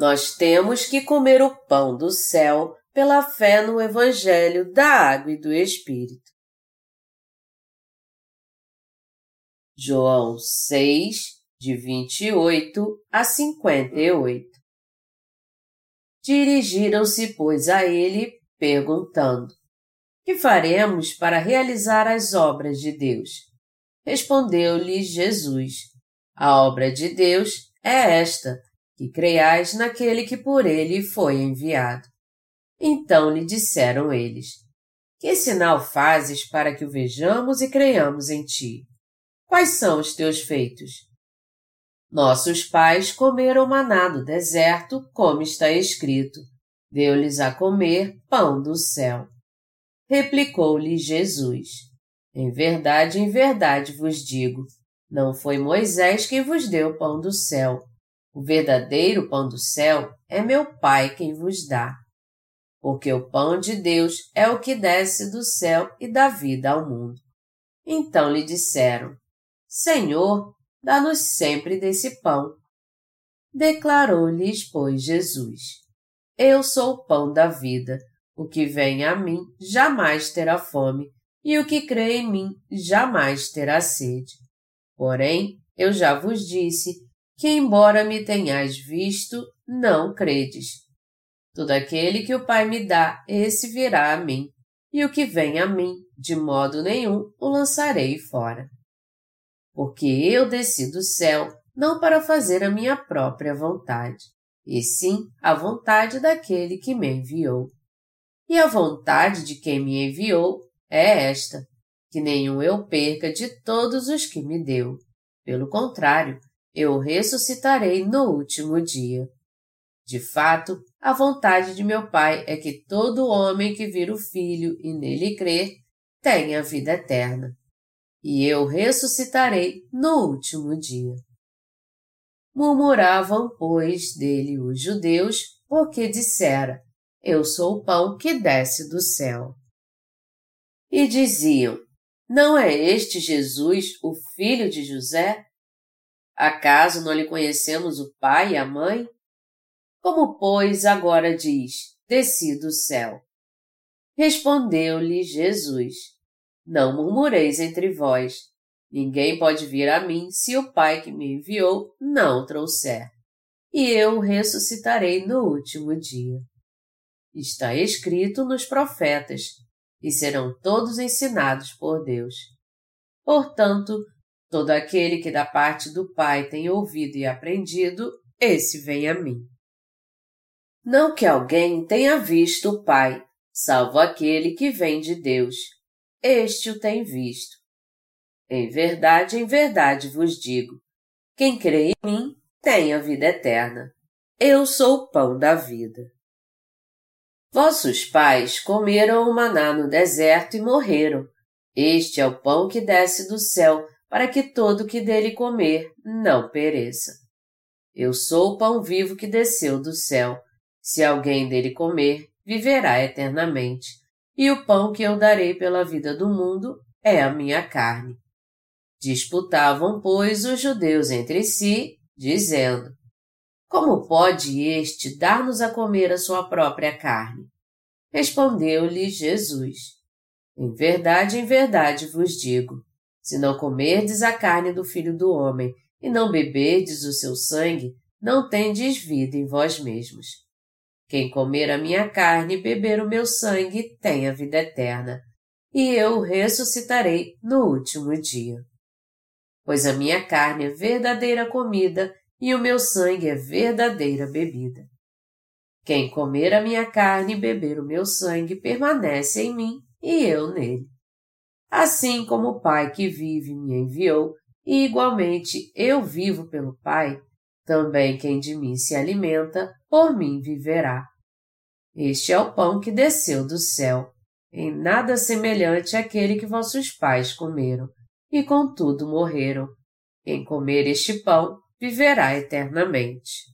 Nós temos que comer o pão do céu pela fé no Evangelho da Água e do Espírito. João 6, de 28 a 58 Dirigiram-se, pois, a ele, perguntando: Que faremos para realizar as obras de Deus? Respondeu-lhe Jesus: A obra de Deus é esta, que creiais naquele que por ele foi enviado. Então lhe disseram eles: Que sinal fazes para que o vejamos e creiamos em ti? Quais são os teus feitos? Nossos pais comeram maná do deserto, como está escrito: Deu-lhes a comer pão do céu. Replicou-lhe Jesus: Em verdade, em verdade vos digo: não foi Moisés quem vos deu pão do céu. O verdadeiro pão do céu é meu Pai quem vos dá. Porque o pão de Deus é o que desce do céu e dá vida ao mundo. Então lhe disseram: Senhor, dá-nos sempre desse pão. Declarou-lhes, pois, Jesus: Eu sou o pão da vida. O que vem a mim jamais terá fome, e o que crê em mim jamais terá sede. Porém, eu já vos disse que, embora me tenhais visto, não credes. Todo aquele que o Pai me dá, esse virá a mim, e o que vem a mim, de modo nenhum o lançarei fora porque eu desci do céu não para fazer a minha própria vontade, e sim a vontade daquele que me enviou. E a vontade de quem me enviou é esta, que nenhum eu perca de todos os que me deu. Pelo contrário, eu ressuscitarei no último dia. De fato, a vontade de meu Pai é que todo homem que vir o Filho e nele crer tenha vida eterna e eu ressuscitarei no último dia. Murmuravam, pois, dele os judeus, porque dissera: Eu sou o pão que desce do céu. E diziam: Não é este Jesus, o filho de José? Acaso não lhe conhecemos o pai e a mãe? Como, pois, agora diz: Desci do céu? Respondeu-lhe Jesus: não murmureis entre vós. Ninguém pode vir a mim se o Pai que me enviou não trouxer. E eu o ressuscitarei no último dia. Está escrito nos profetas, e serão todos ensinados por Deus. Portanto, todo aquele que da parte do Pai tem ouvido e aprendido, esse vem a mim. Não que alguém tenha visto o Pai, salvo aquele que vem de Deus este o tem visto. Em verdade, em verdade vos digo: quem crê em mim tem a vida eterna. Eu sou o pão da vida. Vossos pais comeram o maná no deserto e morreram. Este é o pão que desce do céu, para que todo que dele comer não pereça. Eu sou o pão vivo que desceu do céu. Se alguém dele comer, viverá eternamente e o pão que eu darei pela vida do mundo é a minha carne. Disputavam, pois, os judeus entre si, dizendo: Como pode este dar-nos a comer a sua própria carne? Respondeu-lhe Jesus: Em verdade, em verdade vos digo: se não comerdes a carne do filho do homem e não beberdes o seu sangue, não tendes vida em vós mesmos. Quem comer a minha carne e beber o meu sangue tem a vida eterna, e eu o ressuscitarei no último dia. Pois a minha carne é verdadeira comida e o meu sangue é verdadeira bebida. Quem comer a minha carne e beber o meu sangue permanece em mim e eu nele. Assim como o Pai que vive me enviou, e igualmente eu vivo pelo Pai, também quem de mim se alimenta, por mim viverá. Este é o pão que desceu do céu, em nada semelhante àquele que vossos pais comeram, e contudo morreram. Quem comer este pão viverá eternamente.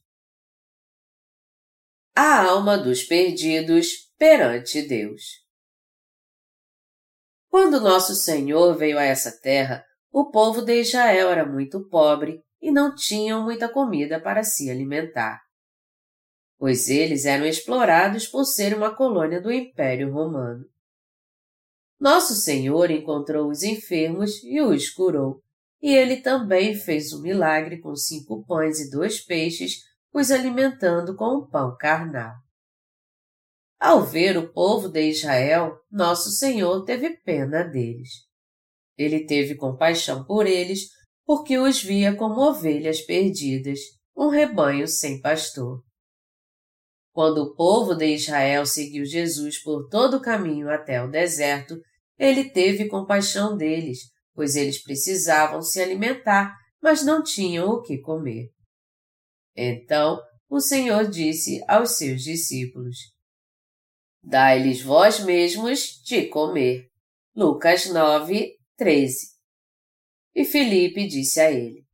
A alma dos perdidos perante Deus. Quando nosso Senhor veio a essa terra, o povo de Israel era muito pobre e não tinham muita comida para se alimentar. pois eles eram explorados por ser uma colônia do Império Romano. Nosso Senhor encontrou os enfermos e os curou, e ele também fez um milagre com cinco pães e dois peixes, os alimentando com o pão carnal. Ao ver o povo de Israel, nosso Senhor teve pena deles. Ele teve compaixão por eles, porque os via como ovelhas perdidas, um rebanho sem pastor. Quando o povo de Israel seguiu Jesus por todo o caminho até o deserto, ele teve compaixão deles, pois eles precisavam se alimentar, mas não tinham o que comer. Então o Senhor disse aos seus discípulos: Dai-lhes vós mesmos de comer. Lucas 9, 13. E Filipe disse a ele: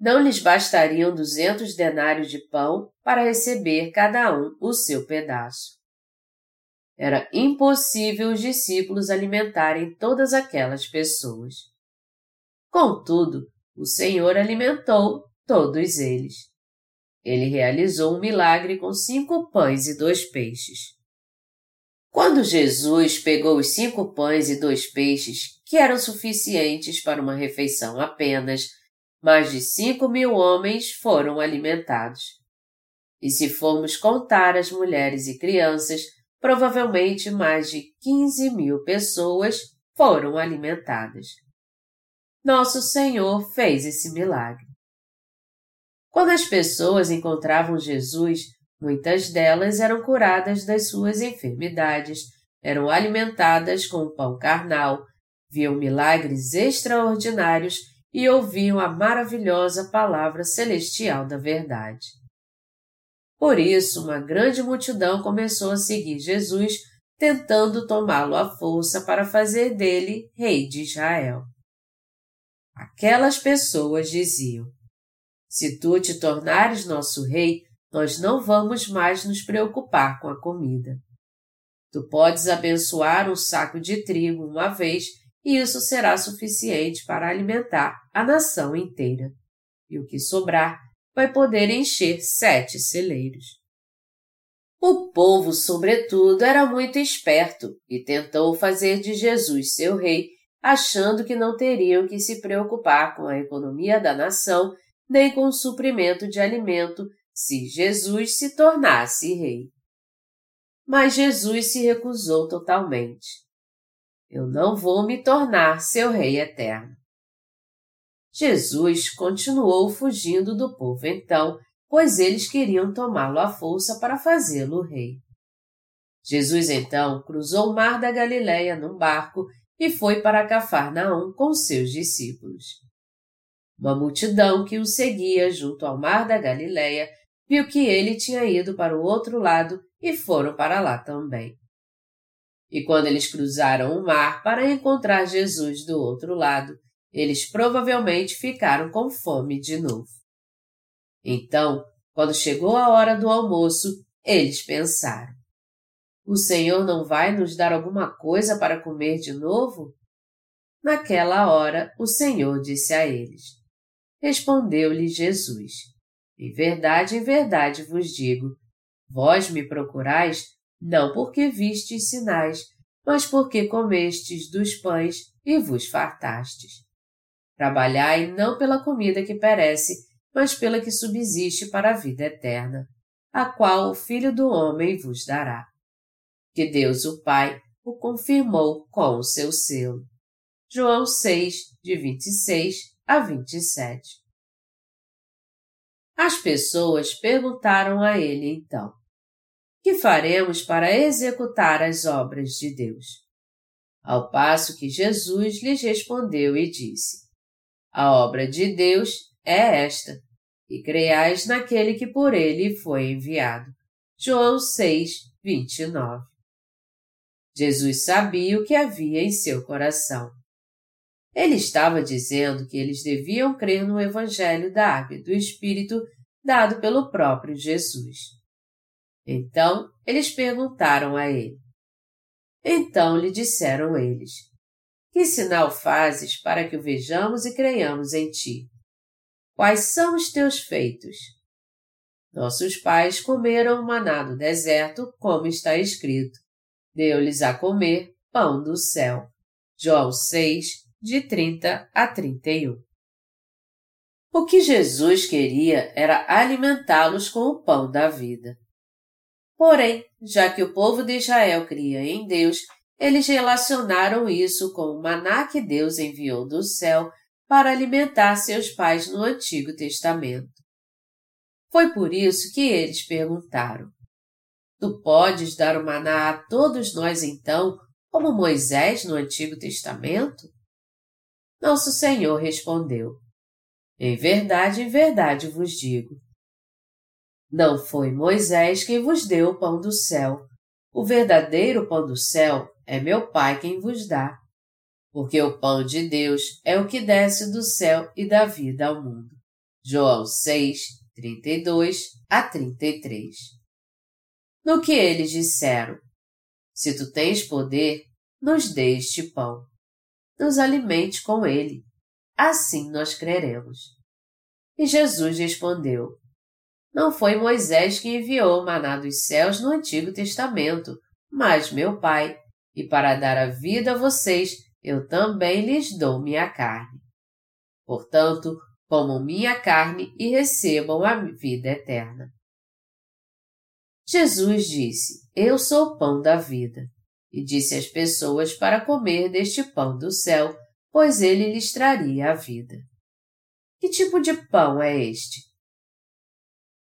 Não lhes bastariam duzentos denários de pão para receber cada um o seu pedaço. Era impossível os discípulos alimentarem todas aquelas pessoas. Contudo, o Senhor alimentou todos eles. Ele realizou um milagre com cinco pães e dois peixes. Quando Jesus pegou os cinco pães e dois peixes, que eram suficientes para uma refeição apenas, mais de cinco mil homens foram alimentados. E se formos contar as mulheres e crianças, provavelmente mais de 15 mil pessoas foram alimentadas. Nosso Senhor fez esse milagre. Quando as pessoas encontravam Jesus, muitas delas eram curadas das suas enfermidades, eram alimentadas com o pão carnal, viam milagres extraordinários e ouviam a maravilhosa palavra celestial da verdade. Por isso, uma grande multidão começou a seguir Jesus, tentando tomá-lo à força para fazer dele rei de Israel. Aquelas pessoas diziam: se tu te tornares nosso rei, nós não vamos mais nos preocupar com a comida. Tu podes abençoar um saco de trigo uma vez e isso será suficiente para alimentar a nação inteira. E o que sobrar vai poder encher sete celeiros. O povo, sobretudo, era muito esperto e tentou fazer de Jesus seu rei, achando que não teriam que se preocupar com a economia da nação nem com suprimento de alimento se Jesus se tornasse rei. Mas Jesus se recusou totalmente. Eu não vou me tornar seu rei eterno. Jesus continuou fugindo do povo então, pois eles queriam tomá-lo à força para fazê-lo rei. Jesus então cruzou o mar da Galileia num barco e foi para Cafarnaum com seus discípulos. Uma multidão que o seguia junto ao mar da Galileia viu que ele tinha ido para o outro lado e foram para lá também. E quando eles cruzaram o mar para encontrar Jesus do outro lado, eles provavelmente ficaram com fome de novo. Então, quando chegou a hora do almoço, eles pensaram: O Senhor não vai nos dar alguma coisa para comer de novo? Naquela hora, o Senhor disse a eles: Respondeu-lhe Jesus: Em verdade, em verdade vos digo: vós me procurais não porque vistes sinais, mas porque comestes dos pães e vos fartastes. Trabalhai não pela comida que perece, mas pela que subsiste para a vida eterna, a qual o Filho do Homem vos dará. Que Deus o Pai o confirmou com o seu selo. João 6, de 26 a 27. As pessoas perguntaram a ele então: Que faremos para executar as obras de Deus? Ao passo que Jesus lhes respondeu e disse: A obra de Deus é esta, e creiais naquele que por ele foi enviado. João 6, 29. Jesus sabia o que havia em seu coração. Ele estava dizendo que eles deviam crer no Evangelho da Água e do Espírito dado pelo próprio Jesus. Então eles perguntaram a ele. Então lhe disseram eles: Que sinal fazes para que o vejamos e creiamos em ti? Quais são os teus feitos? nossos pais comeram maná do deserto, como está escrito. Deu-lhes a comer pão do céu. João 6, de 30 a 31. O que Jesus queria era alimentá-los com o pão da vida. Porém, já que o povo de Israel cria em Deus, eles relacionaram isso com o maná que Deus enviou do céu para alimentar seus pais no Antigo Testamento. Foi por isso que eles perguntaram: Tu podes dar o maná a todos nós então, como Moisés no Antigo Testamento? Nosso Senhor respondeu: Em verdade, em verdade vos digo. Não foi Moisés quem vos deu o pão do céu. O verdadeiro pão do céu é meu Pai quem vos dá. Porque o pão de Deus é o que desce do céu e dá vida ao mundo. João 6, 32 a 33. No que eles disseram: Se tu tens poder, nos dê este pão. Nos alimente com ele. Assim nós creremos. E Jesus respondeu: Não foi Moisés que enviou o maná dos céus no Antigo Testamento, mas meu Pai, e para dar a vida a vocês, eu também lhes dou minha carne. Portanto, comam minha carne e recebam a vida eterna. Jesus disse: Eu sou o pão da vida, e disse às pessoas para comer deste pão do céu, pois ele lhes traria a vida. Que tipo de pão é este?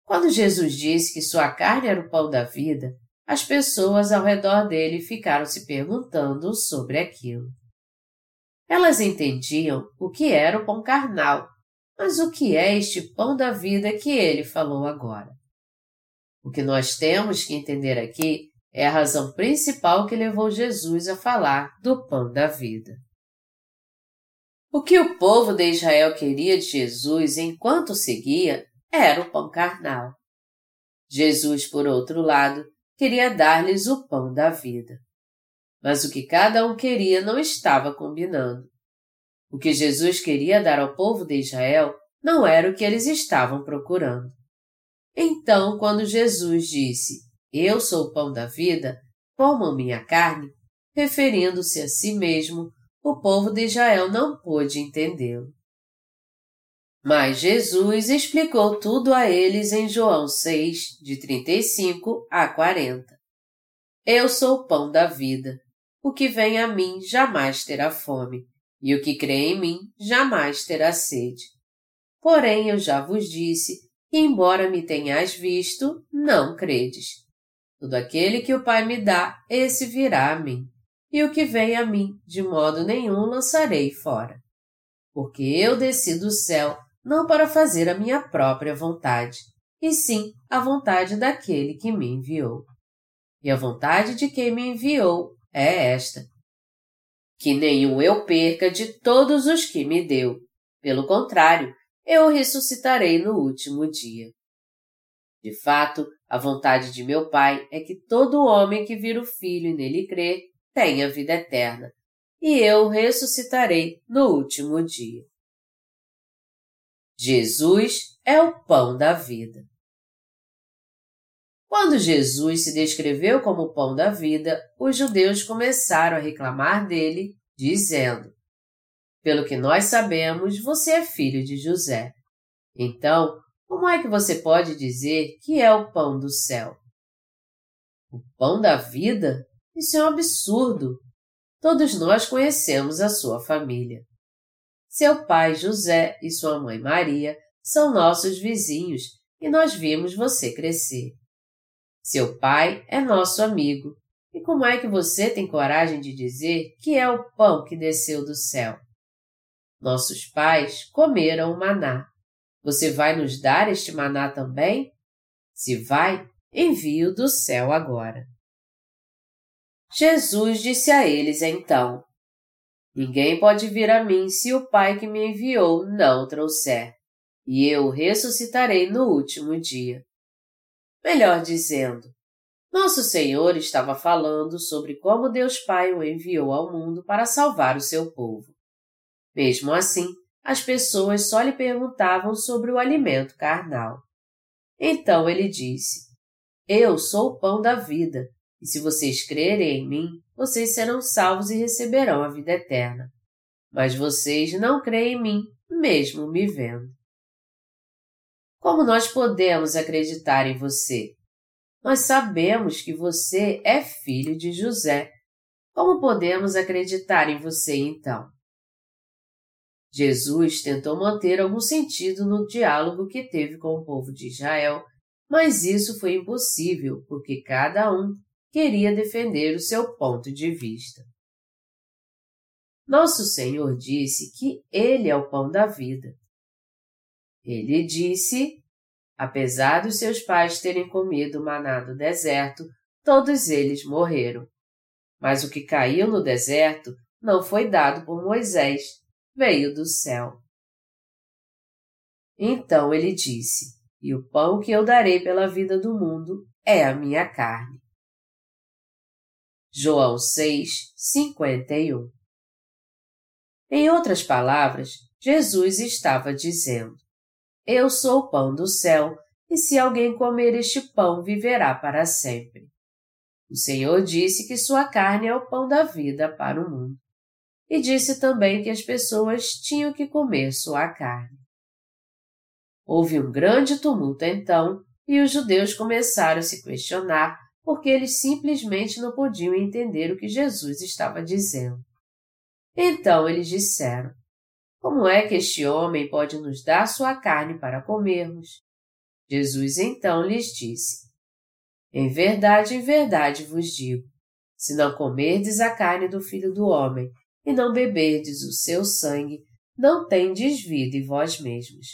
Quando Jesus disse que sua carne era o pão da vida, as pessoas ao redor dele ficaram se perguntando sobre aquilo. Elas entendiam o que era o pão carnal mas o que é este pão da vida que ele falou agora? O que nós temos que entender aqui é a razão principal que levou Jesus a falar do pão da vida. O que o povo de Israel queria de Jesus enquanto seguia era o pão carnal. Jesus, por outro lado, queria dar-lhes o pão da vida. Mas o que cada um queria não estava combinando. O que Jesus queria dar ao povo de Israel não era o que eles estavam procurando. Então, quando Jesus disse: Eu sou o pão da vida, comam minha carne, referindo-se a si mesmo, o povo de Israel não pôde entendê-lo. Mas Jesus explicou tudo a eles em João 6, de 35 a 40. Eu sou o pão da vida. O que vem a mim jamais terá fome e o que crê em mim jamais terá sede. Porém, eu já vos disse que, embora me tenhais visto, não credes. Todo aquele que o Pai me dá, esse virá a mim, e o que vem a mim, de modo nenhum lançarei fora. Porque eu desci do céu não para fazer a minha própria vontade, e sim a vontade daquele que me enviou. E a vontade de quem me enviou é esta, que nenhum eu perca de todos os que me deu. Pelo contrário, eu ressuscitarei no último dia. De fato, a vontade de meu Pai é que todo homem que vira o Filho e nele crer tenha vida eterna, e eu ressuscitarei no último dia. Jesus é o pão da vida. Quando Jesus se descreveu como o pão da vida, os judeus começaram a reclamar dele, dizendo: Pelo que nós sabemos, você é filho de José. Então, como é que você pode dizer que é o pão do céu? O pão da vida? Isso é um absurdo. Todos nós conhecemos a sua família. Seu pai José e sua mãe Maria são nossos vizinhos e nós vimos você crescer. Seu pai é nosso amigo. E como é que você tem coragem de dizer que é o pão que desceu do céu? Nossos pais comeram o maná. Você vai nos dar este maná também? Se vai, envie-o do céu agora. Jesus disse a eles então: Ninguém pode vir a mim se o Pai que me enviou não trouxer, e eu o ressuscitarei no último dia. Melhor dizendo, nosso Senhor estava falando sobre como Deus Pai o enviou ao mundo para salvar o seu povo. Mesmo assim, as pessoas só lhe perguntavam sobre o alimento carnal. Então ele disse: Eu sou o pão da vida, e se vocês crerem em mim, vocês serão salvos e receberão a vida eterna. Mas vocês não creem em mim, mesmo me vendo. Como nós podemos acreditar em você? Nós sabemos que você é filho de José. Como podemos acreditar em você então? Jesus tentou manter algum sentido no diálogo que teve com o povo de Israel, mas isso foi impossível porque cada um queria defender o seu ponto de vista. Nosso Senhor disse que Ele é o pão da vida. Ele disse: Apesar dos seus pais terem comido maná do deserto, todos eles morreram. Mas o que caiu no deserto não foi dado por Moisés, veio do céu. Então ele disse: E o pão que eu darei pela vida do mundo é a minha carne. João 6, 51 Em outras palavras, Jesus estava dizendo: eu sou o pão do céu, e se alguém comer este pão, viverá para sempre. O Senhor disse que sua carne é o pão da vida para o mundo. E disse também que as pessoas tinham que comer sua carne. Houve um grande tumulto então, e os judeus começaram a se questionar porque eles simplesmente não podiam entender o que Jesus estava dizendo. Então eles disseram: como é que este homem pode nos dar sua carne para comermos? Jesus então lhes disse: Em verdade, em verdade vos digo: se não comerdes a carne do filho do homem e não beberdes o seu sangue, não tendes vida em vós mesmos.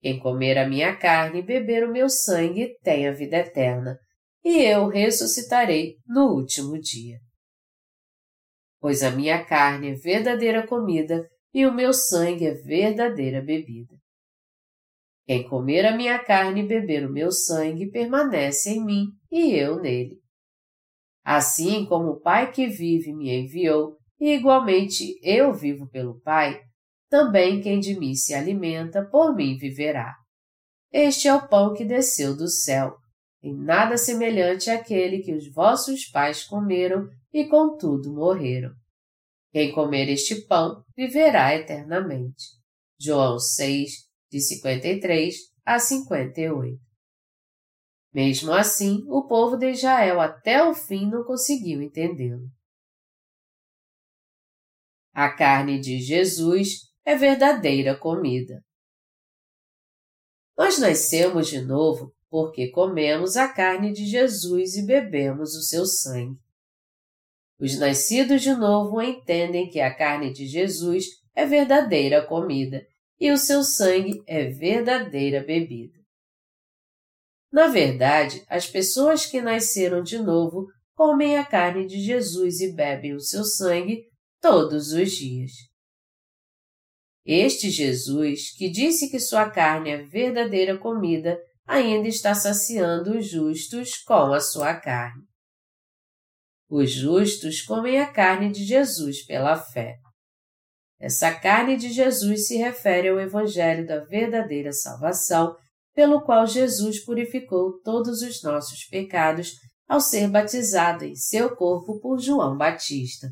Quem comer a minha carne e beber o meu sangue tem a vida eterna, e eu ressuscitarei no último dia. Pois a minha carne é verdadeira comida e o meu sangue é verdadeira bebida. Quem comer a minha carne e beber o meu sangue permanece em mim e eu nele. Assim como o Pai que vive me enviou, e igualmente eu vivo pelo Pai, também quem de mim se alimenta, por mim viverá. Este é o pão que desceu do céu, em nada semelhante àquele que os vossos pais comeram e contudo morreram. Quem comer este pão viverá eternamente. João 6, de 53 a 58. Mesmo assim, o povo de Israel até o fim não conseguiu entendê-lo. A carne de Jesus é verdadeira comida. Nós nascemos de novo porque comemos a carne de Jesus e bebemos o seu sangue. Os nascidos de novo entendem que a carne de Jesus é verdadeira comida e o seu sangue é verdadeira bebida. Na verdade, as pessoas que nasceram de novo comem a carne de Jesus e bebem o seu sangue todos os dias. Este Jesus, que disse que sua carne é verdadeira comida, ainda está saciando os justos com a sua carne. Os justos comem a carne de Jesus pela fé. Essa carne de Jesus se refere ao Evangelho da verdadeira salvação, pelo qual Jesus purificou todos os nossos pecados ao ser batizado em seu corpo por João Batista,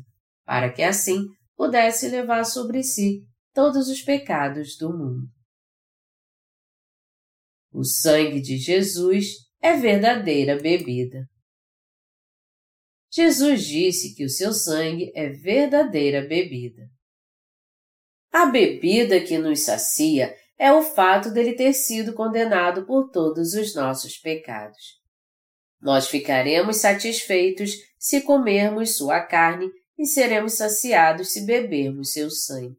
para que assim pudesse levar sobre si todos os pecados do mundo. O sangue de Jesus é verdadeira bebida. Jesus disse que o seu sangue é verdadeira bebida. A bebida que nos sacia é o fato dele ter sido condenado por todos os nossos pecados. Nós ficaremos satisfeitos se comermos sua carne e seremos saciados se bebermos seu sangue.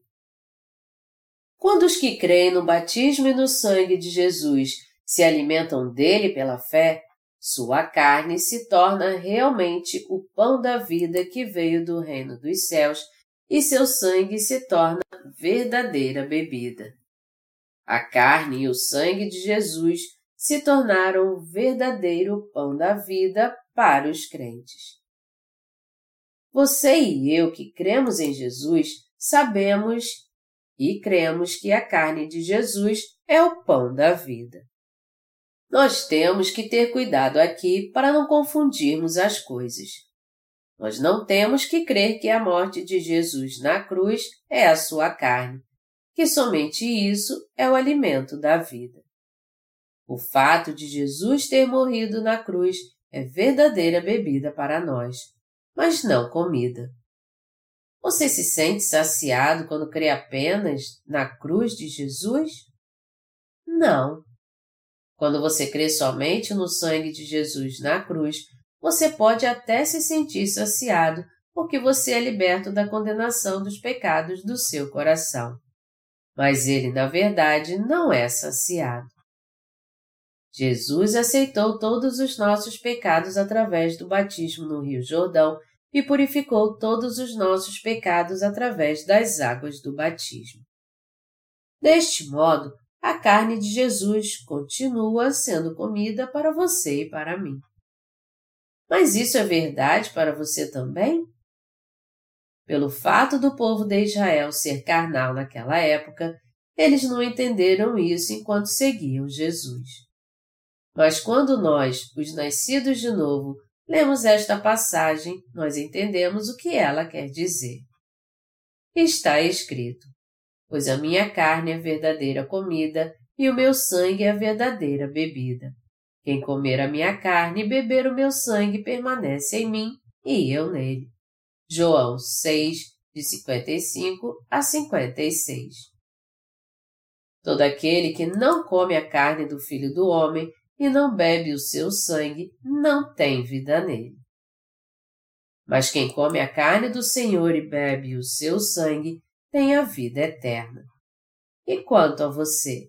Quando os que creem no batismo e no sangue de Jesus se alimentam dele pela fé, sua carne se torna realmente o pão da vida que veio do reino dos céus e seu sangue se torna verdadeira bebida. A carne e o sangue de Jesus se tornaram o verdadeiro pão da vida para os crentes. Você e eu que cremos em Jesus sabemos e cremos que a carne de Jesus é o pão da vida. Nós temos que ter cuidado aqui para não confundirmos as coisas. Nós não temos que crer que a morte de Jesus na cruz é a sua carne, que somente isso é o alimento da vida. O fato de Jesus ter morrido na cruz é verdadeira bebida para nós, mas não comida. Você se sente saciado quando crê apenas na cruz de Jesus? Não. Quando você crê somente no sangue de Jesus na cruz, você pode até se sentir saciado porque você é liberto da condenação dos pecados do seu coração. Mas ele, na verdade, não é saciado. Jesus aceitou todos os nossos pecados através do batismo no Rio Jordão e purificou todos os nossos pecados através das águas do batismo. Deste modo, a carne de Jesus continua sendo comida para você e para mim. Mas isso é verdade para você também? Pelo fato do povo de Israel ser carnal naquela época, eles não entenderam isso enquanto seguiam Jesus. Mas quando nós, os nascidos de novo, lemos esta passagem, nós entendemos o que ela quer dizer. Está escrito: pois a minha carne é verdadeira comida e o meu sangue é verdadeira bebida. Quem comer a minha carne e beber o meu sangue permanece em mim e eu nele. João 6, de 55 a 56. Todo aquele que não come a carne do Filho do Homem e não bebe o seu sangue não tem vida nele. Mas quem come a carne do Senhor e bebe o seu sangue tem a vida eterna. E quanto a você?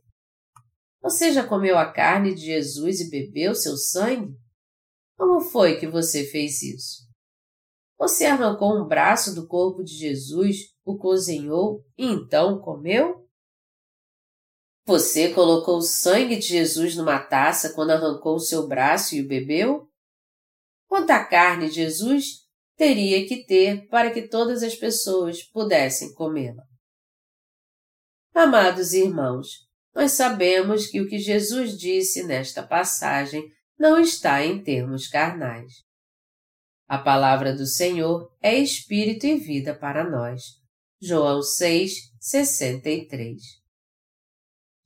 Você já comeu a carne de Jesus e bebeu seu sangue? Como foi que você fez isso? Você arrancou um braço do corpo de Jesus, o cozinhou e então comeu? Você colocou o sangue de Jesus numa taça quando arrancou o seu braço e o bebeu? Quanta carne de Jesus teria que ter para que todas as pessoas pudessem comê-la. Amados irmãos, nós sabemos que o que Jesus disse nesta passagem não está em termos carnais. A palavra do Senhor é espírito e vida para nós. João 6, 63.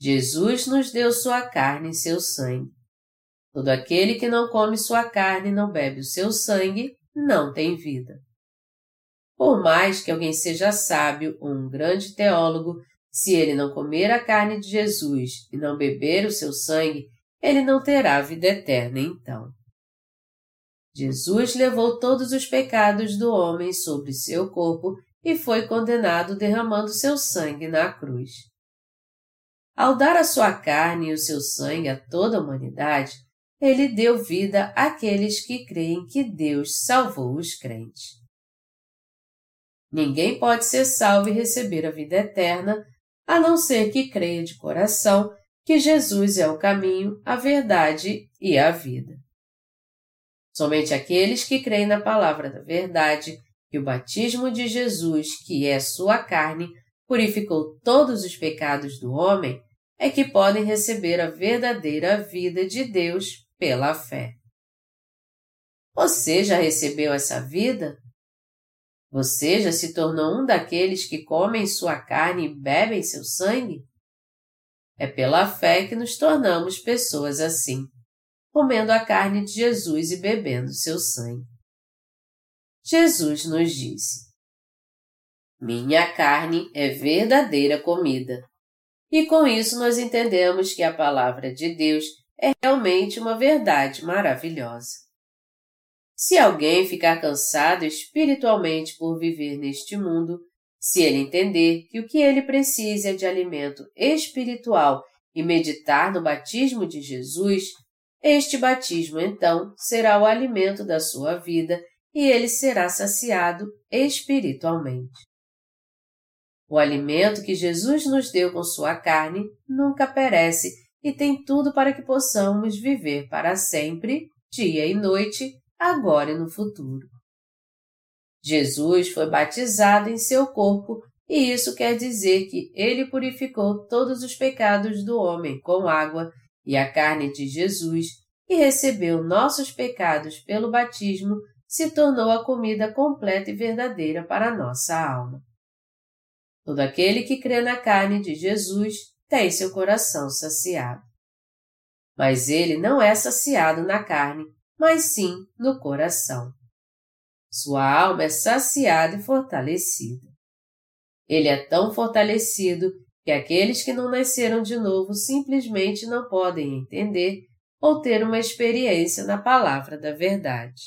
Jesus nos deu sua carne e seu sangue. Todo aquele que não come sua carne e não bebe o seu sangue não tem vida. Por mais que alguém seja sábio ou um grande teólogo, se ele não comer a carne de Jesus e não beber o seu sangue, ele não terá vida eterna então. Jesus levou todos os pecados do homem sobre seu corpo e foi condenado derramando seu sangue na cruz. Ao dar a sua carne e o seu sangue a toda a humanidade, ele deu vida àqueles que creem que Deus salvou os crentes. Ninguém pode ser salvo e receber a vida eterna a não ser que creia de coração que Jesus é o caminho, a verdade e a vida. Somente aqueles que creem na palavra da verdade, que o batismo de Jesus, que é sua carne, purificou todos os pecados do homem, é que podem receber a verdadeira vida de Deus pela fé. Você já recebeu essa vida? Você já se tornou um daqueles que comem sua carne e bebem seu sangue? É pela fé que nos tornamos pessoas assim, comendo a carne de Jesus e bebendo seu sangue. Jesus nos disse: Minha carne é verdadeira comida. E com isso nós entendemos que a palavra de Deus é realmente uma verdade maravilhosa. Se alguém ficar cansado espiritualmente por viver neste mundo, se ele entender que o que ele precisa é de alimento espiritual e meditar no batismo de Jesus, este batismo então será o alimento da sua vida e ele será saciado espiritualmente. O alimento que Jesus nos deu com sua carne nunca perece e tem tudo para que possamos viver para sempre, dia e noite, agora e no futuro. Jesus foi batizado em seu corpo e isso quer dizer que ele purificou todos os pecados do homem com água e a carne de Jesus, e recebeu nossos pecados pelo batismo, se tornou a comida completa e verdadeira para a nossa alma. Todo aquele que crê na carne de Jesus tem seu coração saciado. Mas ele não é saciado na carne, mas sim no coração. Sua alma é saciada e fortalecida. Ele é tão fortalecido que aqueles que não nasceram de novo simplesmente não podem entender ou ter uma experiência na palavra da verdade.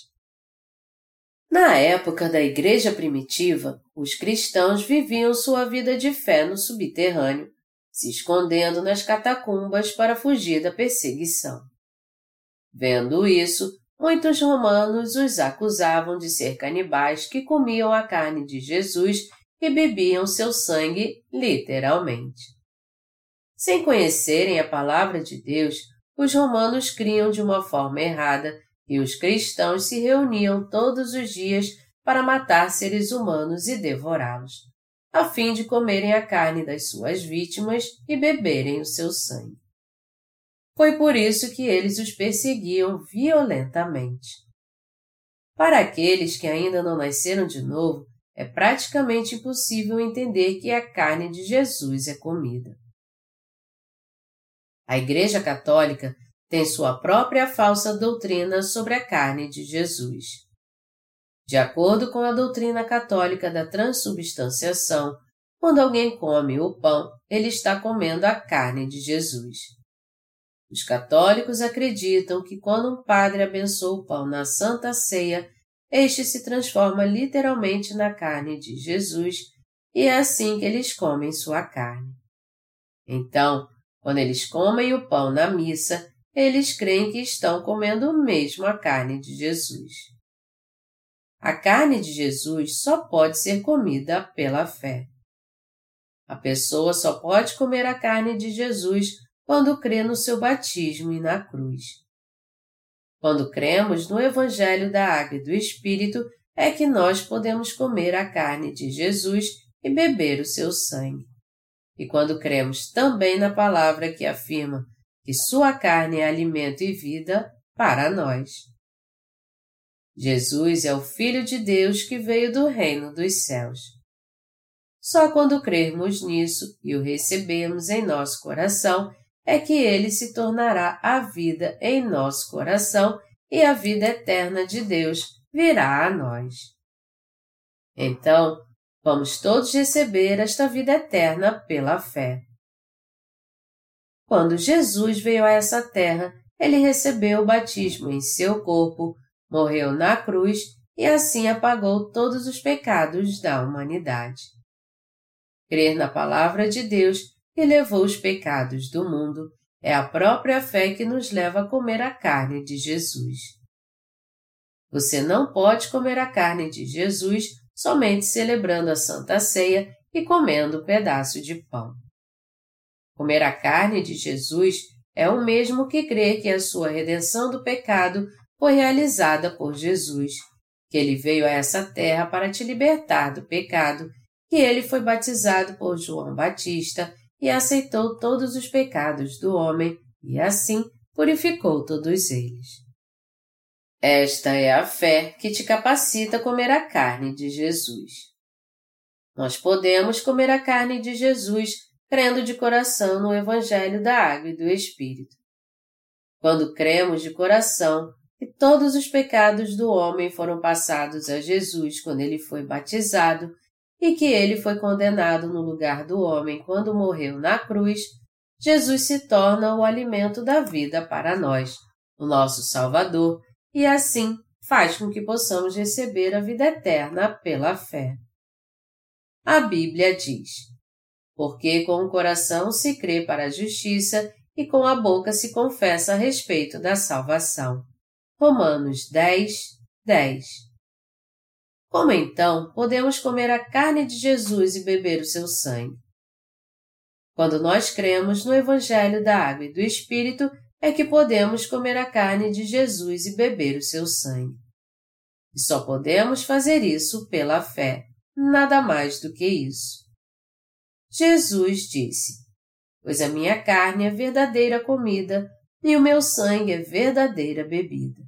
Na época da Igreja Primitiva, os cristãos viviam sua vida de fé no subterrâneo, se escondendo nas catacumbas para fugir da perseguição. Vendo isso, muitos romanos os acusavam de ser canibais que comiam a carne de Jesus e bebiam seu sangue literalmente. Sem conhecerem a palavra de Deus, os romanos criam de uma forma errada e os cristãos se reuniam todos os dias para matar seres humanos e devorá-los, a fim de comerem a carne das suas vítimas e beberem o seu sangue. Foi por isso que eles os perseguiam violentamente. Para aqueles que ainda não nasceram de novo, é praticamente impossível entender que a carne de Jesus é comida. A Igreja Católica tem sua própria falsa doutrina sobre a carne de Jesus. De acordo com a doutrina católica da transubstanciação, quando alguém come o pão, ele está comendo a carne de Jesus. Os católicos acreditam que quando um padre abençoa o pão na Santa Ceia, este se transforma literalmente na carne de Jesus e é assim que eles comem sua carne. Então, quando eles comem o pão na missa, eles creem que estão comendo mesmo a carne de Jesus. A carne de Jesus só pode ser comida pela fé. A pessoa só pode comer a carne de Jesus quando crê no seu batismo e na cruz. Quando cremos no Evangelho da Água e do Espírito, é que nós podemos comer a carne de Jesus e beber o seu sangue. E quando cremos também na palavra que afirma que sua carne é alimento e vida para nós. Jesus é o Filho de Deus que veio do reino dos céus. Só quando crermos nisso e o recebemos em nosso coração é que ele se tornará a vida em nosso coração e a vida eterna de Deus virá a nós. Então, vamos todos receber esta vida eterna pela fé. Quando Jesus veio a essa terra, ele recebeu o batismo em seu corpo, morreu na cruz e assim apagou todos os pecados da humanidade. Crer na palavra de Deus e levou os pecados do mundo, é a própria fé que nos leva a comer a carne de Jesus. Você não pode comer a carne de Jesus somente celebrando a Santa Ceia e comendo um pedaço de pão. Comer a carne de Jesus é o mesmo que crer que a sua redenção do pecado foi realizada por Jesus, que ele veio a essa terra para te libertar do pecado, que ele foi batizado por João Batista e aceitou todos os pecados do homem e assim purificou todos eles. Esta é a fé que te capacita a comer a carne de Jesus. Nós podemos comer a carne de Jesus crendo de coração no Evangelho da Água e do Espírito. Quando cremos de coração que todos os pecados do homem foram passados a Jesus quando ele foi batizado e que ele foi condenado no lugar do homem quando morreu na cruz, Jesus se torna o alimento da vida para nós, o nosso Salvador, e assim faz com que possamos receber a vida eterna pela fé. A Bíblia diz: Porque com o coração se crê para a justiça e com a boca se confessa a respeito da salvação. Romanos 10, 10 como então podemos comer a carne de Jesus e beber o seu sangue? Quando nós cremos no Evangelho da Água e do Espírito, é que podemos comer a carne de Jesus e beber o seu sangue. E só podemos fazer isso pela fé, nada mais do que isso. Jesus disse: Pois a minha carne é verdadeira comida, e o meu sangue é verdadeira bebida.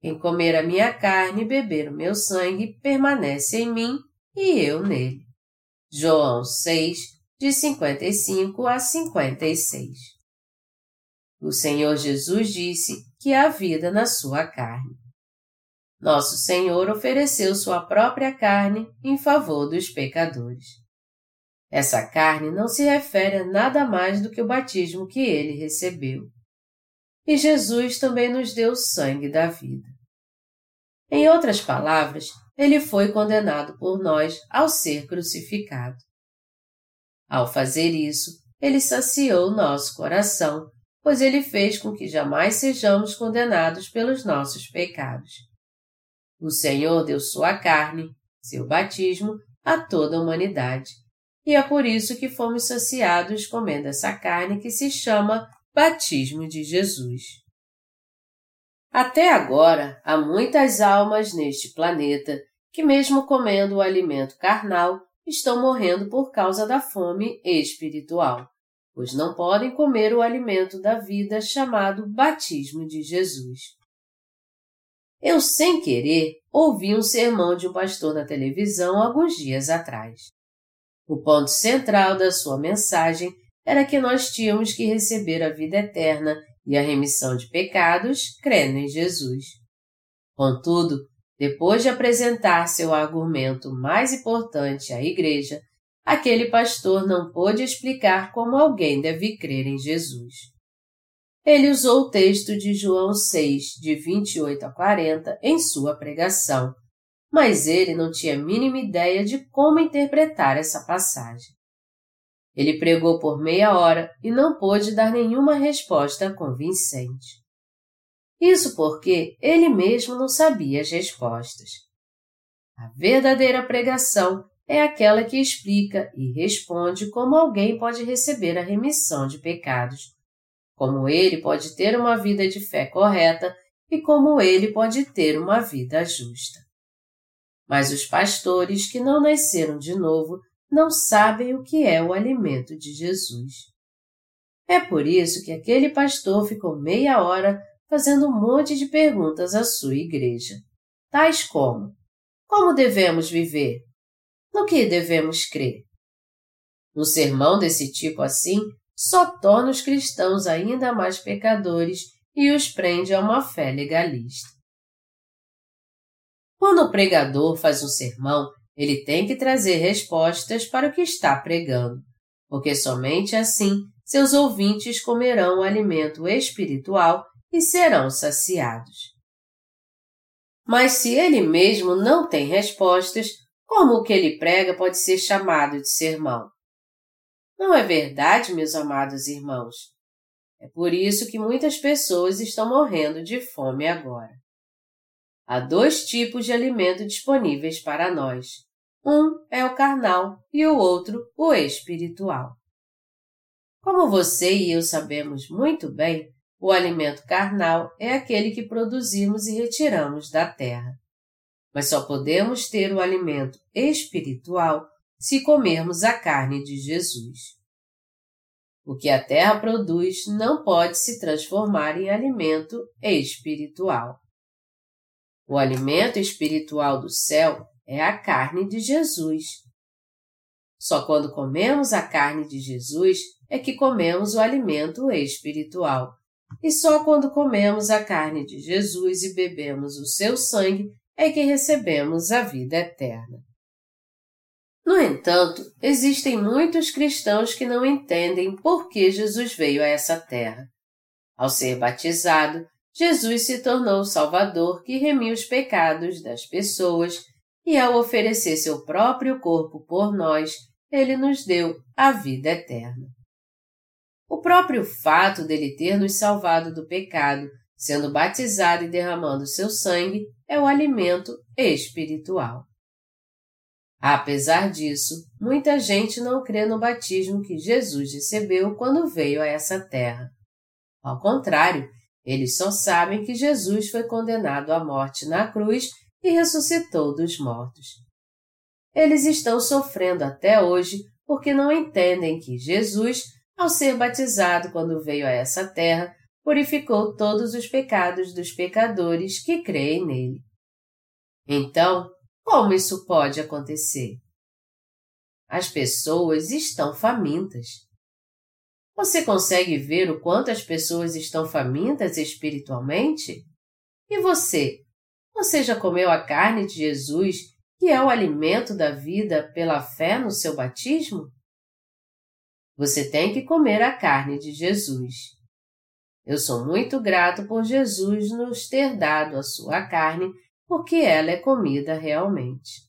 Quem comer a minha carne e beber o meu sangue permanece em mim e eu nele. João 6, de 55 a 56. O Senhor Jesus disse que há vida na sua carne. Nosso Senhor ofereceu sua própria carne em favor dos pecadores. Essa carne não se refere a nada mais do que o batismo que ele recebeu. E Jesus também nos deu o sangue da vida. Em outras palavras, ele foi condenado por nós ao ser crucificado. Ao fazer isso, ele saciou nosso coração, pois ele fez com que jamais sejamos condenados pelos nossos pecados. O Senhor deu sua carne, seu batismo, a toda a humanidade, e é por isso que fomos saciados comendo essa carne que se chama batismo de Jesus. Até agora, há muitas almas neste planeta que, mesmo comendo o alimento carnal, estão morrendo por causa da fome espiritual, pois não podem comer o alimento da vida chamado batismo de Jesus. Eu, sem querer, ouvi um sermão de um pastor na televisão alguns dias atrás. O ponto central da sua mensagem era que nós tínhamos que receber a vida eterna e a remissão de pecados crendo em Jesus. Contudo, depois de apresentar seu argumento mais importante à Igreja, aquele pastor não pôde explicar como alguém deve crer em Jesus. Ele usou o texto de João 6, de 28 a 40, em sua pregação, mas ele não tinha a mínima ideia de como interpretar essa passagem. Ele pregou por meia hora e não pôde dar nenhuma resposta convincente. Isso porque ele mesmo não sabia as respostas. A verdadeira pregação é aquela que explica e responde como alguém pode receber a remissão de pecados, como ele pode ter uma vida de fé correta e como ele pode ter uma vida justa. Mas os pastores que não nasceram de novo não sabem o que é o alimento de Jesus. É por isso que aquele pastor ficou meia hora fazendo um monte de perguntas à sua igreja, tais como: como devemos viver? No que devemos crer? Um sermão desse tipo assim só torna os cristãos ainda mais pecadores e os prende a uma fé legalista. Quando o pregador faz um sermão, ele tem que trazer respostas para o que está pregando, porque somente assim seus ouvintes comerão o alimento espiritual e serão saciados. Mas se ele mesmo não tem respostas, como o que ele prega pode ser chamado de sermão? Não é verdade, meus amados irmãos? É por isso que muitas pessoas estão morrendo de fome agora. Há dois tipos de alimento disponíveis para nós. Um é o carnal e o outro o espiritual. Como você e eu sabemos muito bem, o alimento carnal é aquele que produzimos e retiramos da terra. Mas só podemos ter o alimento espiritual se comermos a carne de Jesus. O que a terra produz não pode se transformar em alimento espiritual. O alimento espiritual do céu é a carne de Jesus. Só quando comemos a carne de Jesus é que comemos o alimento espiritual. E só quando comemos a carne de Jesus e bebemos o seu sangue é que recebemos a vida eterna. No entanto, existem muitos cristãos que não entendem por que Jesus veio a essa terra. Ao ser batizado, Jesus se tornou o Salvador que remia os pecados das pessoas e, ao oferecer seu próprio corpo por nós, ele nos deu a vida eterna. O próprio fato dele ter nos salvado do pecado, sendo batizado e derramando seu sangue, é o alimento espiritual. Apesar disso, muita gente não crê no batismo que Jesus recebeu quando veio a essa terra. Ao contrário, eles só sabem que Jesus foi condenado à morte na cruz e ressuscitou dos mortos. Eles estão sofrendo até hoje porque não entendem que Jesus ao ser batizado quando veio a essa terra, purificou todos os pecados dos pecadores que creem nele. Então, como isso pode acontecer? As pessoas estão famintas. Você consegue ver o quanto as pessoas estão famintas espiritualmente? E você? Você já comeu a carne de Jesus, que é o alimento da vida pela fé no seu batismo? Você tem que comer a carne de Jesus. Eu sou muito grato por Jesus nos ter dado a sua carne, porque ela é comida realmente.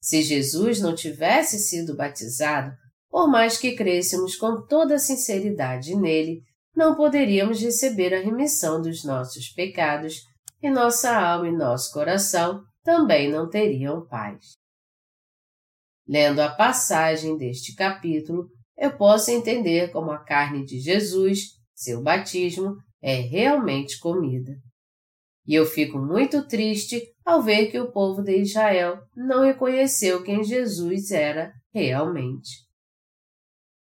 Se Jesus não tivesse sido batizado, por mais que crêssemos com toda sinceridade nele, não poderíamos receber a remissão dos nossos pecados e nossa alma e nosso coração também não teriam paz. Lendo a passagem deste capítulo, eu posso entender como a carne de Jesus, seu batismo, é realmente comida. E eu fico muito triste ao ver que o povo de Israel não reconheceu quem Jesus era realmente.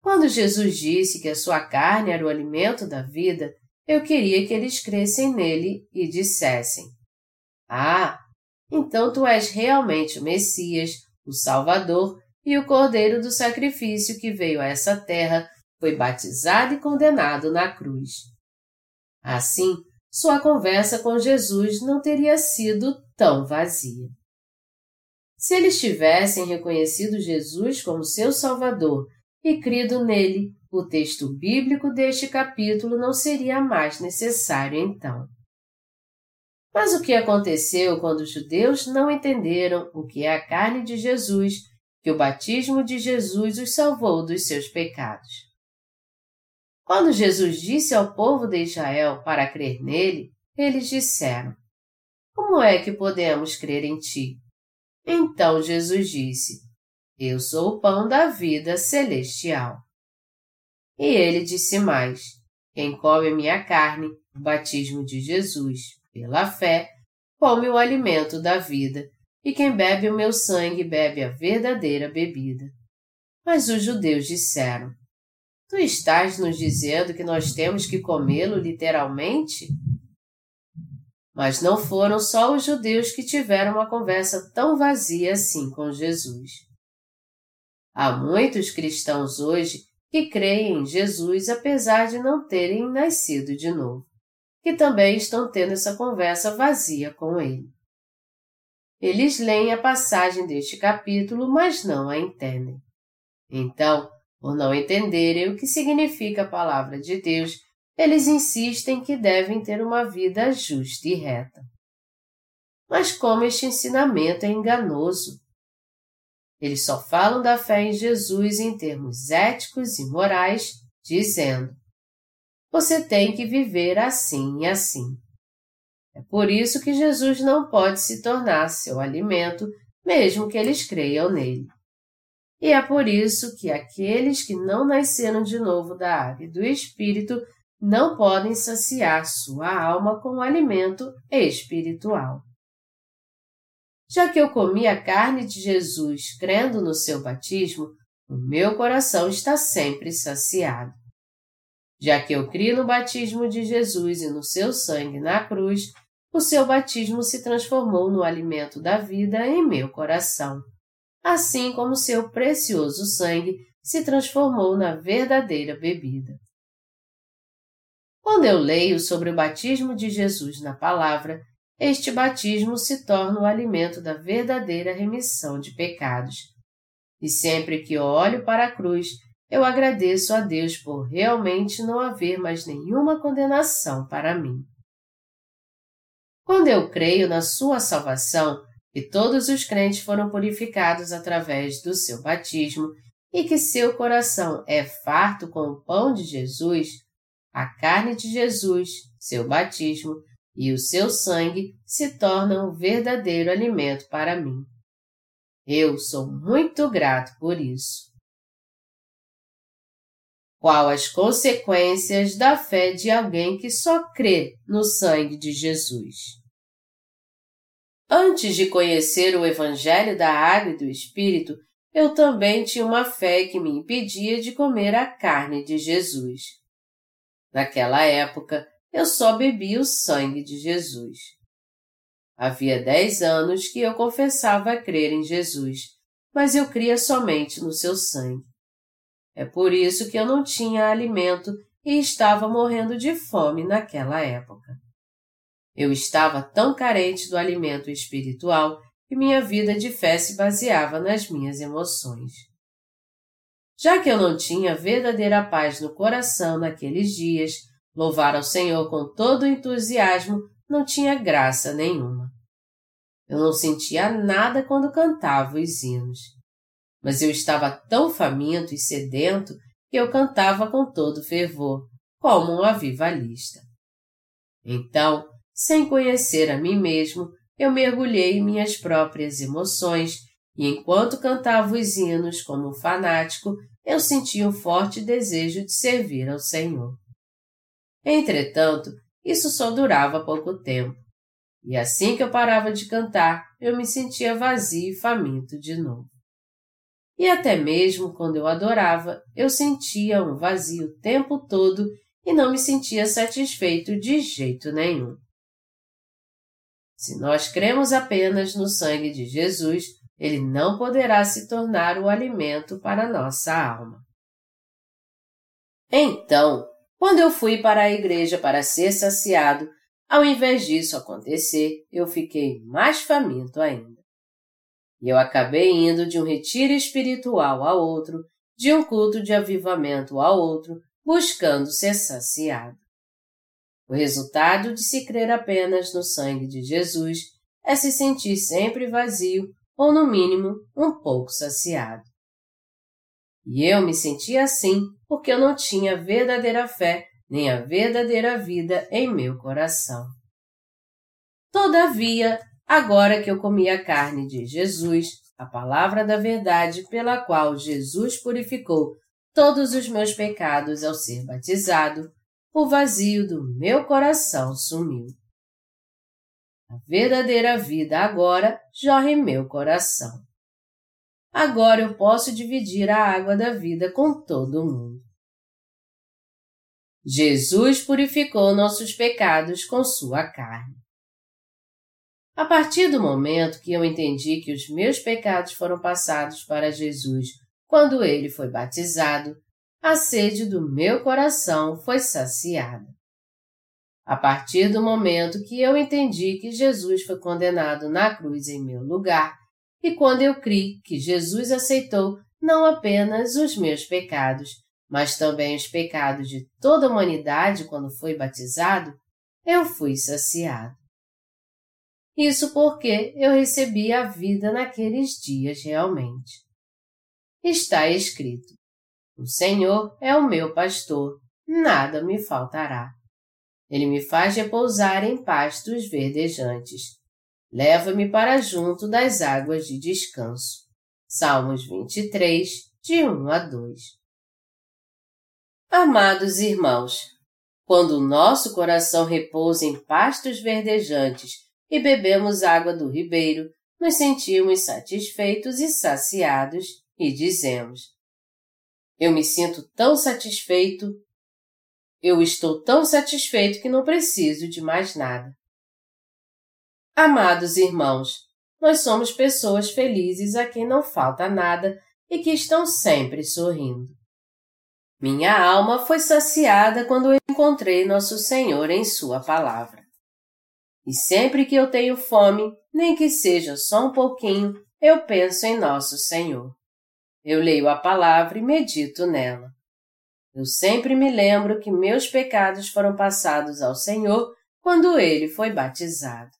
Quando Jesus disse que a sua carne era o alimento da vida, eu queria que eles crescem nele e dissessem: Ah, então tu és realmente o Messias, o Salvador e o Cordeiro do sacrifício que veio a essa terra, foi batizado e condenado na cruz. Assim, sua conversa com Jesus não teria sido tão vazia. Se eles tivessem reconhecido Jesus como seu Salvador e crido nele, o texto bíblico deste capítulo não seria mais necessário então. Mas o que aconteceu quando os judeus não entenderam o que é a carne de Jesus, que o batismo de Jesus os salvou dos seus pecados? Quando Jesus disse ao povo de Israel para crer nele, eles disseram: Como é que podemos crer em ti? Então Jesus disse: Eu sou o pão da vida celestial. E ele disse mais: Quem come minha carne, o batismo de Jesus, pela fé, come o alimento da vida, e quem bebe o meu sangue bebe a verdadeira bebida. Mas os judeus disseram: Tu estás nos dizendo que nós temos que comê-lo literalmente? Mas não foram só os judeus que tiveram uma conversa tão vazia assim com Jesus. Há muitos cristãos hoje que creem em Jesus apesar de não terem nascido de novo, que também estão tendo essa conversa vazia com ele. Eles leem a passagem deste capítulo, mas não a entendem. Então, por não entenderem o que significa a palavra de Deus, eles insistem que devem ter uma vida justa e reta. Mas como este ensinamento é enganoso! Eles só falam da fé em Jesus em termos éticos e morais, dizendo: você tem que viver assim e assim. É por isso que Jesus não pode se tornar seu alimento, mesmo que eles creiam nele. E é por isso que aqueles que não nasceram de novo da água e do Espírito não podem saciar sua alma com o alimento espiritual. Já que eu comi a carne de Jesus crendo no seu batismo, o meu coração está sempre saciado. Já que eu crio no batismo de Jesus e no seu sangue na cruz, o seu batismo se transformou no alimento da vida em meu coração assim como seu precioso sangue se transformou na verdadeira bebida. Quando eu leio sobre o batismo de Jesus na palavra, este batismo se torna o alimento da verdadeira remissão de pecados. E sempre que olho para a cruz, eu agradeço a Deus por realmente não haver mais nenhuma condenação para mim. Quando eu creio na sua salvação, que todos os crentes foram purificados através do seu batismo e que seu coração é farto com o pão de Jesus, a carne de Jesus, seu batismo e o seu sangue se tornam o verdadeiro alimento para mim. Eu sou muito grato por isso. Qual as consequências da fé de alguém que só crê no sangue de Jesus? Antes de conhecer o Evangelho da Água e do Espírito, eu também tinha uma fé que me impedia de comer a carne de Jesus. Naquela época, eu só bebia o sangue de Jesus. Havia dez anos que eu confessava crer em Jesus, mas eu cria somente no seu sangue. É por isso que eu não tinha alimento e estava morrendo de fome naquela época. Eu estava tão carente do alimento espiritual que minha vida de fé se baseava nas minhas emoções. Já que eu não tinha verdadeira paz no coração naqueles dias, louvar ao Senhor com todo o entusiasmo não tinha graça nenhuma. Eu não sentia nada quando cantava os hinos. Mas eu estava tão faminto e sedento que eu cantava com todo fervor, como um avivalista. Então, sem conhecer a mim mesmo, eu mergulhei em minhas próprias emoções e enquanto cantava os hinos como um fanático, eu sentia um forte desejo de servir ao Senhor. Entretanto, isso só durava pouco tempo. E assim que eu parava de cantar, eu me sentia vazio e faminto de novo. E até mesmo quando eu adorava, eu sentia um vazio o tempo todo e não me sentia satisfeito de jeito nenhum. Se nós cremos apenas no sangue de Jesus, ele não poderá se tornar o alimento para nossa alma. Então, quando eu fui para a igreja para ser saciado, ao invés disso acontecer, eu fiquei mais faminto ainda. E eu acabei indo de um retiro espiritual a outro, de um culto de avivamento a outro, buscando ser saciado. O resultado de se crer apenas no sangue de Jesus é se sentir sempre vazio ou, no mínimo, um pouco saciado. E eu me sentia assim porque eu não tinha verdadeira fé nem a verdadeira vida em meu coração. Todavia, agora que eu comi a carne de Jesus, a palavra da verdade pela qual Jesus purificou todos os meus pecados ao ser batizado, o vazio do meu coração sumiu. A verdadeira vida agora jorra em meu coração. Agora eu posso dividir a água da vida com todo mundo. Jesus purificou nossos pecados com sua carne. A partir do momento que eu entendi que os meus pecados foram passados para Jesus quando ele foi batizado, a sede do meu coração foi saciada. A partir do momento que eu entendi que Jesus foi condenado na cruz em meu lugar, e quando eu criei que Jesus aceitou não apenas os meus pecados, mas também os pecados de toda a humanidade quando foi batizado, eu fui saciado. Isso porque eu recebi a vida naqueles dias realmente. Está escrito: o Senhor é o meu pastor, nada me faltará. Ele me faz repousar em pastos verdejantes. Leva-me para junto das águas de descanso. Salmos 23, de 1 a 2. Amados irmãos, quando o nosso coração repousa em pastos verdejantes e bebemos água do ribeiro, nos sentimos satisfeitos e saciados e dizemos: eu me sinto tão satisfeito. Eu estou tão satisfeito que não preciso de mais nada. Amados irmãos, nós somos pessoas felizes a quem não falta nada e que estão sempre sorrindo. Minha alma foi saciada quando eu encontrei Nosso Senhor em Sua palavra. E sempre que eu tenho fome, nem que seja só um pouquinho, eu penso em Nosso Senhor. Eu leio a palavra e medito nela. Eu sempre me lembro que meus pecados foram passados ao Senhor quando ele foi batizado.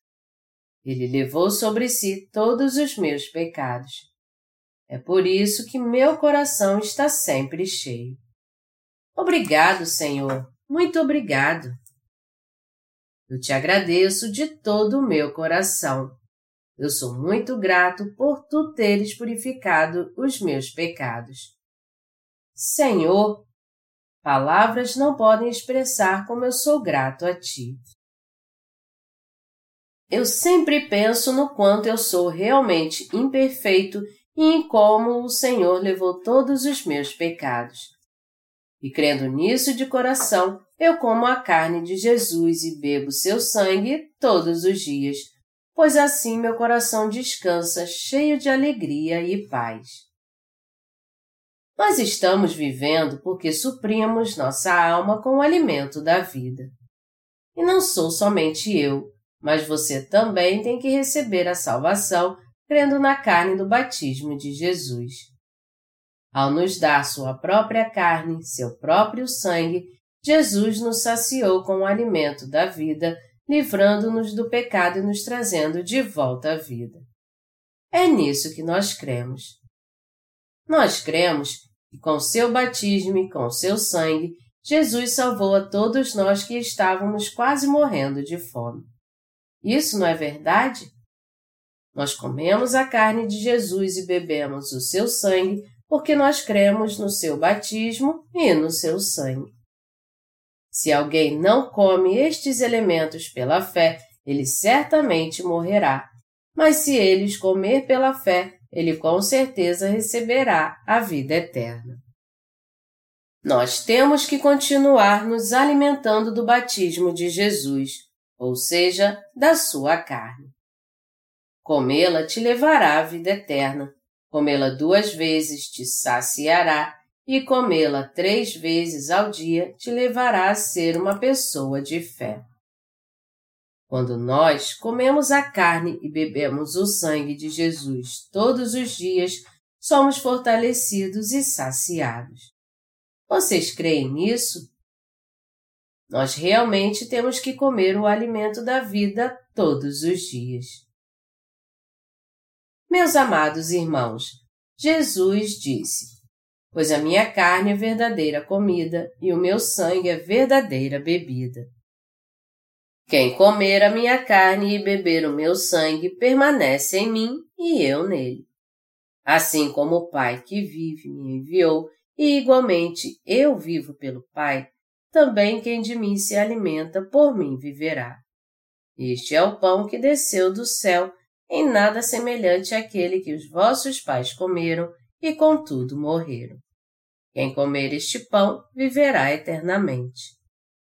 Ele levou sobre si todos os meus pecados. É por isso que meu coração está sempre cheio. Obrigado, Senhor, muito obrigado. Eu te agradeço de todo o meu coração eu sou muito grato por tu teres purificado os meus pecados. Senhor, palavras não podem expressar como eu sou grato a ti. Eu sempre penso no quanto eu sou realmente imperfeito e em como o Senhor levou todos os meus pecados. E crendo nisso de coração, eu como a carne de Jesus e bebo seu sangue todos os dias, pois assim meu coração descansa cheio de alegria e paz. Nós estamos vivendo porque suprimos nossa alma com o alimento da vida. E não sou somente eu, mas você também tem que receber a salvação crendo na carne do batismo de Jesus. Ao nos dar sua própria carne, seu próprio sangue, Jesus nos saciou com o alimento da vida, livrando-nos do pecado e nos trazendo de volta à vida. É nisso que nós cremos. Nós cremos que com seu batismo e com seu sangue, Jesus salvou a todos nós que estávamos quase morrendo de fome. Isso não é verdade? Nós comemos a carne de Jesus e bebemos o seu sangue porque nós cremos no seu batismo e no seu sangue. Se alguém não come estes elementos pela fé, ele certamente morrerá. Mas se eles comer pela fé, ele com certeza receberá a vida eterna. Nós temos que continuar nos alimentando do batismo de Jesus, ou seja, da sua carne. Comê-la te levará à vida eterna, Comê-la duas vezes te saciará, e comê-la três vezes ao dia te levará a ser uma pessoa de fé. Quando nós comemos a carne e bebemos o sangue de Jesus todos os dias, somos fortalecidos e saciados. Vocês creem nisso? Nós realmente temos que comer o alimento da vida todos os dias. Meus amados irmãos, Jesus disse: Pois a minha carne é verdadeira comida e o meu sangue é verdadeira bebida. Quem comer a minha carne e beber o meu sangue permanece em mim e eu nele. Assim como o Pai que vive me enviou, e igualmente eu vivo pelo Pai, também quem de mim se alimenta por mim viverá. Este é o pão que desceu do céu em nada semelhante àquele que os vossos pais comeram e contudo morreram. Quem comer este pão viverá eternamente.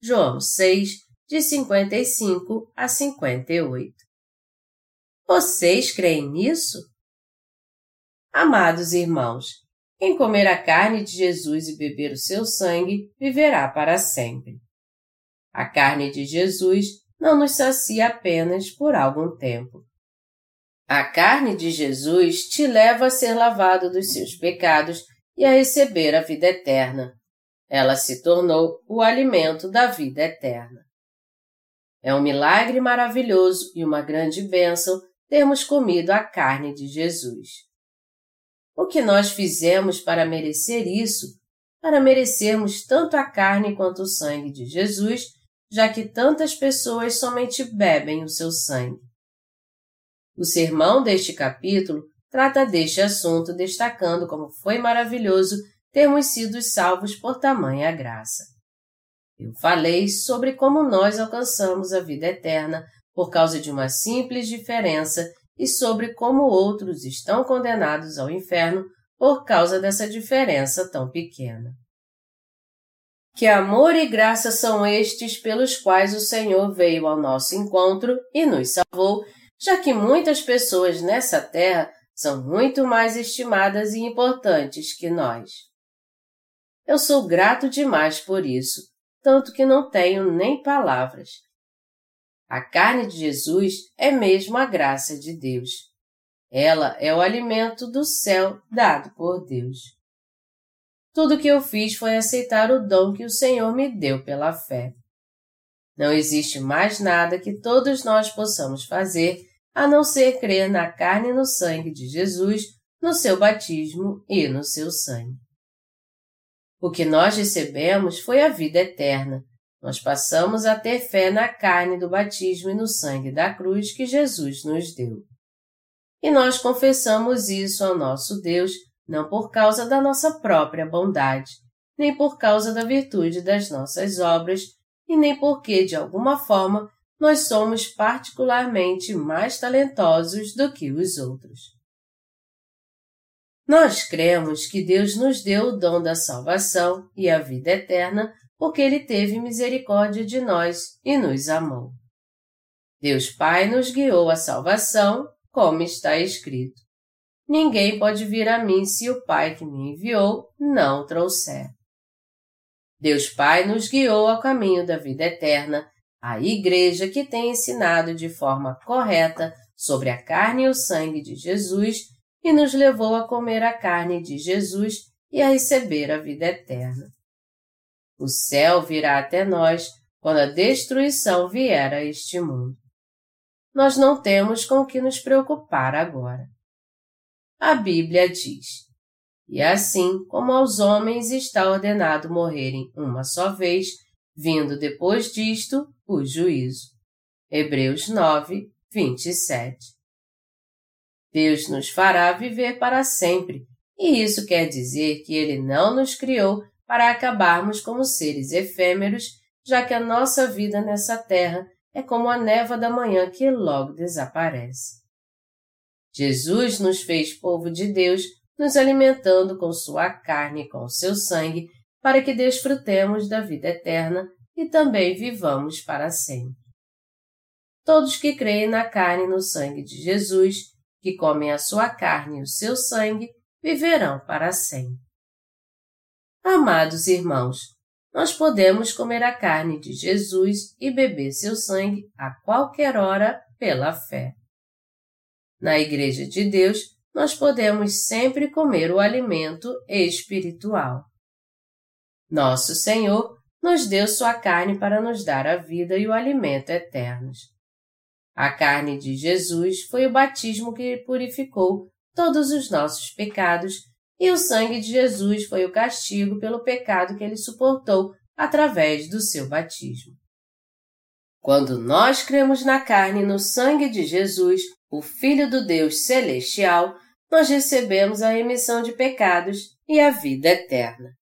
João 6, de 55 a 58. Vocês creem nisso? Amados irmãos, quem comer a carne de Jesus e beber o seu sangue viverá para sempre. A carne de Jesus não nos sacia apenas por algum tempo, a carne de Jesus te leva a ser lavado dos seus pecados e a receber a vida eterna. Ela se tornou o alimento da vida eterna. É um milagre maravilhoso e uma grande bênção termos comido a carne de Jesus. O que nós fizemos para merecer isso, para merecermos tanto a carne quanto o sangue de Jesus, já que tantas pessoas somente bebem o seu sangue? O sermão deste capítulo trata deste assunto, destacando como foi maravilhoso termos sido salvos por tamanha graça. Eu falei sobre como nós alcançamos a vida eterna por causa de uma simples diferença e sobre como outros estão condenados ao inferno por causa dessa diferença tão pequena. Que amor e graça são estes pelos quais o Senhor veio ao nosso encontro e nos salvou já que muitas pessoas nessa terra são muito mais estimadas e importantes que nós. Eu sou grato demais por isso, tanto que não tenho nem palavras. A carne de Jesus é mesmo a graça de Deus. Ela é o alimento do céu dado por Deus. Tudo que eu fiz foi aceitar o dom que o Senhor me deu pela fé. Não existe mais nada que todos nós possamos fazer a não ser crer na carne e no sangue de Jesus, no seu batismo e no seu sangue. O que nós recebemos foi a vida eterna. Nós passamos a ter fé na carne do batismo e no sangue da cruz que Jesus nos deu. E nós confessamos isso ao nosso Deus não por causa da nossa própria bondade, nem por causa da virtude das nossas obras, e nem porque, de alguma forma, nós somos particularmente mais talentosos do que os outros. Nós cremos que Deus nos deu o dom da salvação e a vida eterna porque Ele teve misericórdia de nós e nos amou. Deus Pai nos guiou à salvação, como está escrito. Ninguém pode vir a mim se o Pai que me enviou não trouxer. Deus Pai nos guiou ao caminho da vida eterna, a Igreja que tem ensinado de forma correta sobre a carne e o sangue de Jesus e nos levou a comer a carne de Jesus e a receber a vida eterna. O céu virá até nós quando a destruição vier a este mundo. Nós não temos com o que nos preocupar agora. A Bíblia diz: E assim como aos homens está ordenado morrerem uma só vez, vindo depois disto o juízo. Hebreus 9, 27. Deus nos fará viver para sempre, e isso quer dizer que Ele não nos criou para acabarmos como seres efêmeros, já que a nossa vida nessa terra é como a neva da manhã que logo desaparece. Jesus nos fez povo de Deus, nos alimentando com sua carne e com seu sangue, para que desfrutemos da vida eterna e também vivamos para sempre. Todos que creem na carne e no sangue de Jesus, que comem a sua carne e o seu sangue, viverão para sempre. Amados irmãos, nós podemos comer a carne de Jesus e beber seu sangue a qualquer hora pela fé. Na Igreja de Deus, nós podemos sempre comer o alimento espiritual. Nosso Senhor nos deu sua carne para nos dar a vida e o alimento eternos. A carne de Jesus foi o batismo que purificou todos os nossos pecados e o sangue de Jesus foi o castigo pelo pecado que ele suportou através do seu batismo. Quando nós cremos na carne e no sangue de Jesus, o Filho do Deus Celestial, nós recebemos a remissão de pecados e a vida eterna.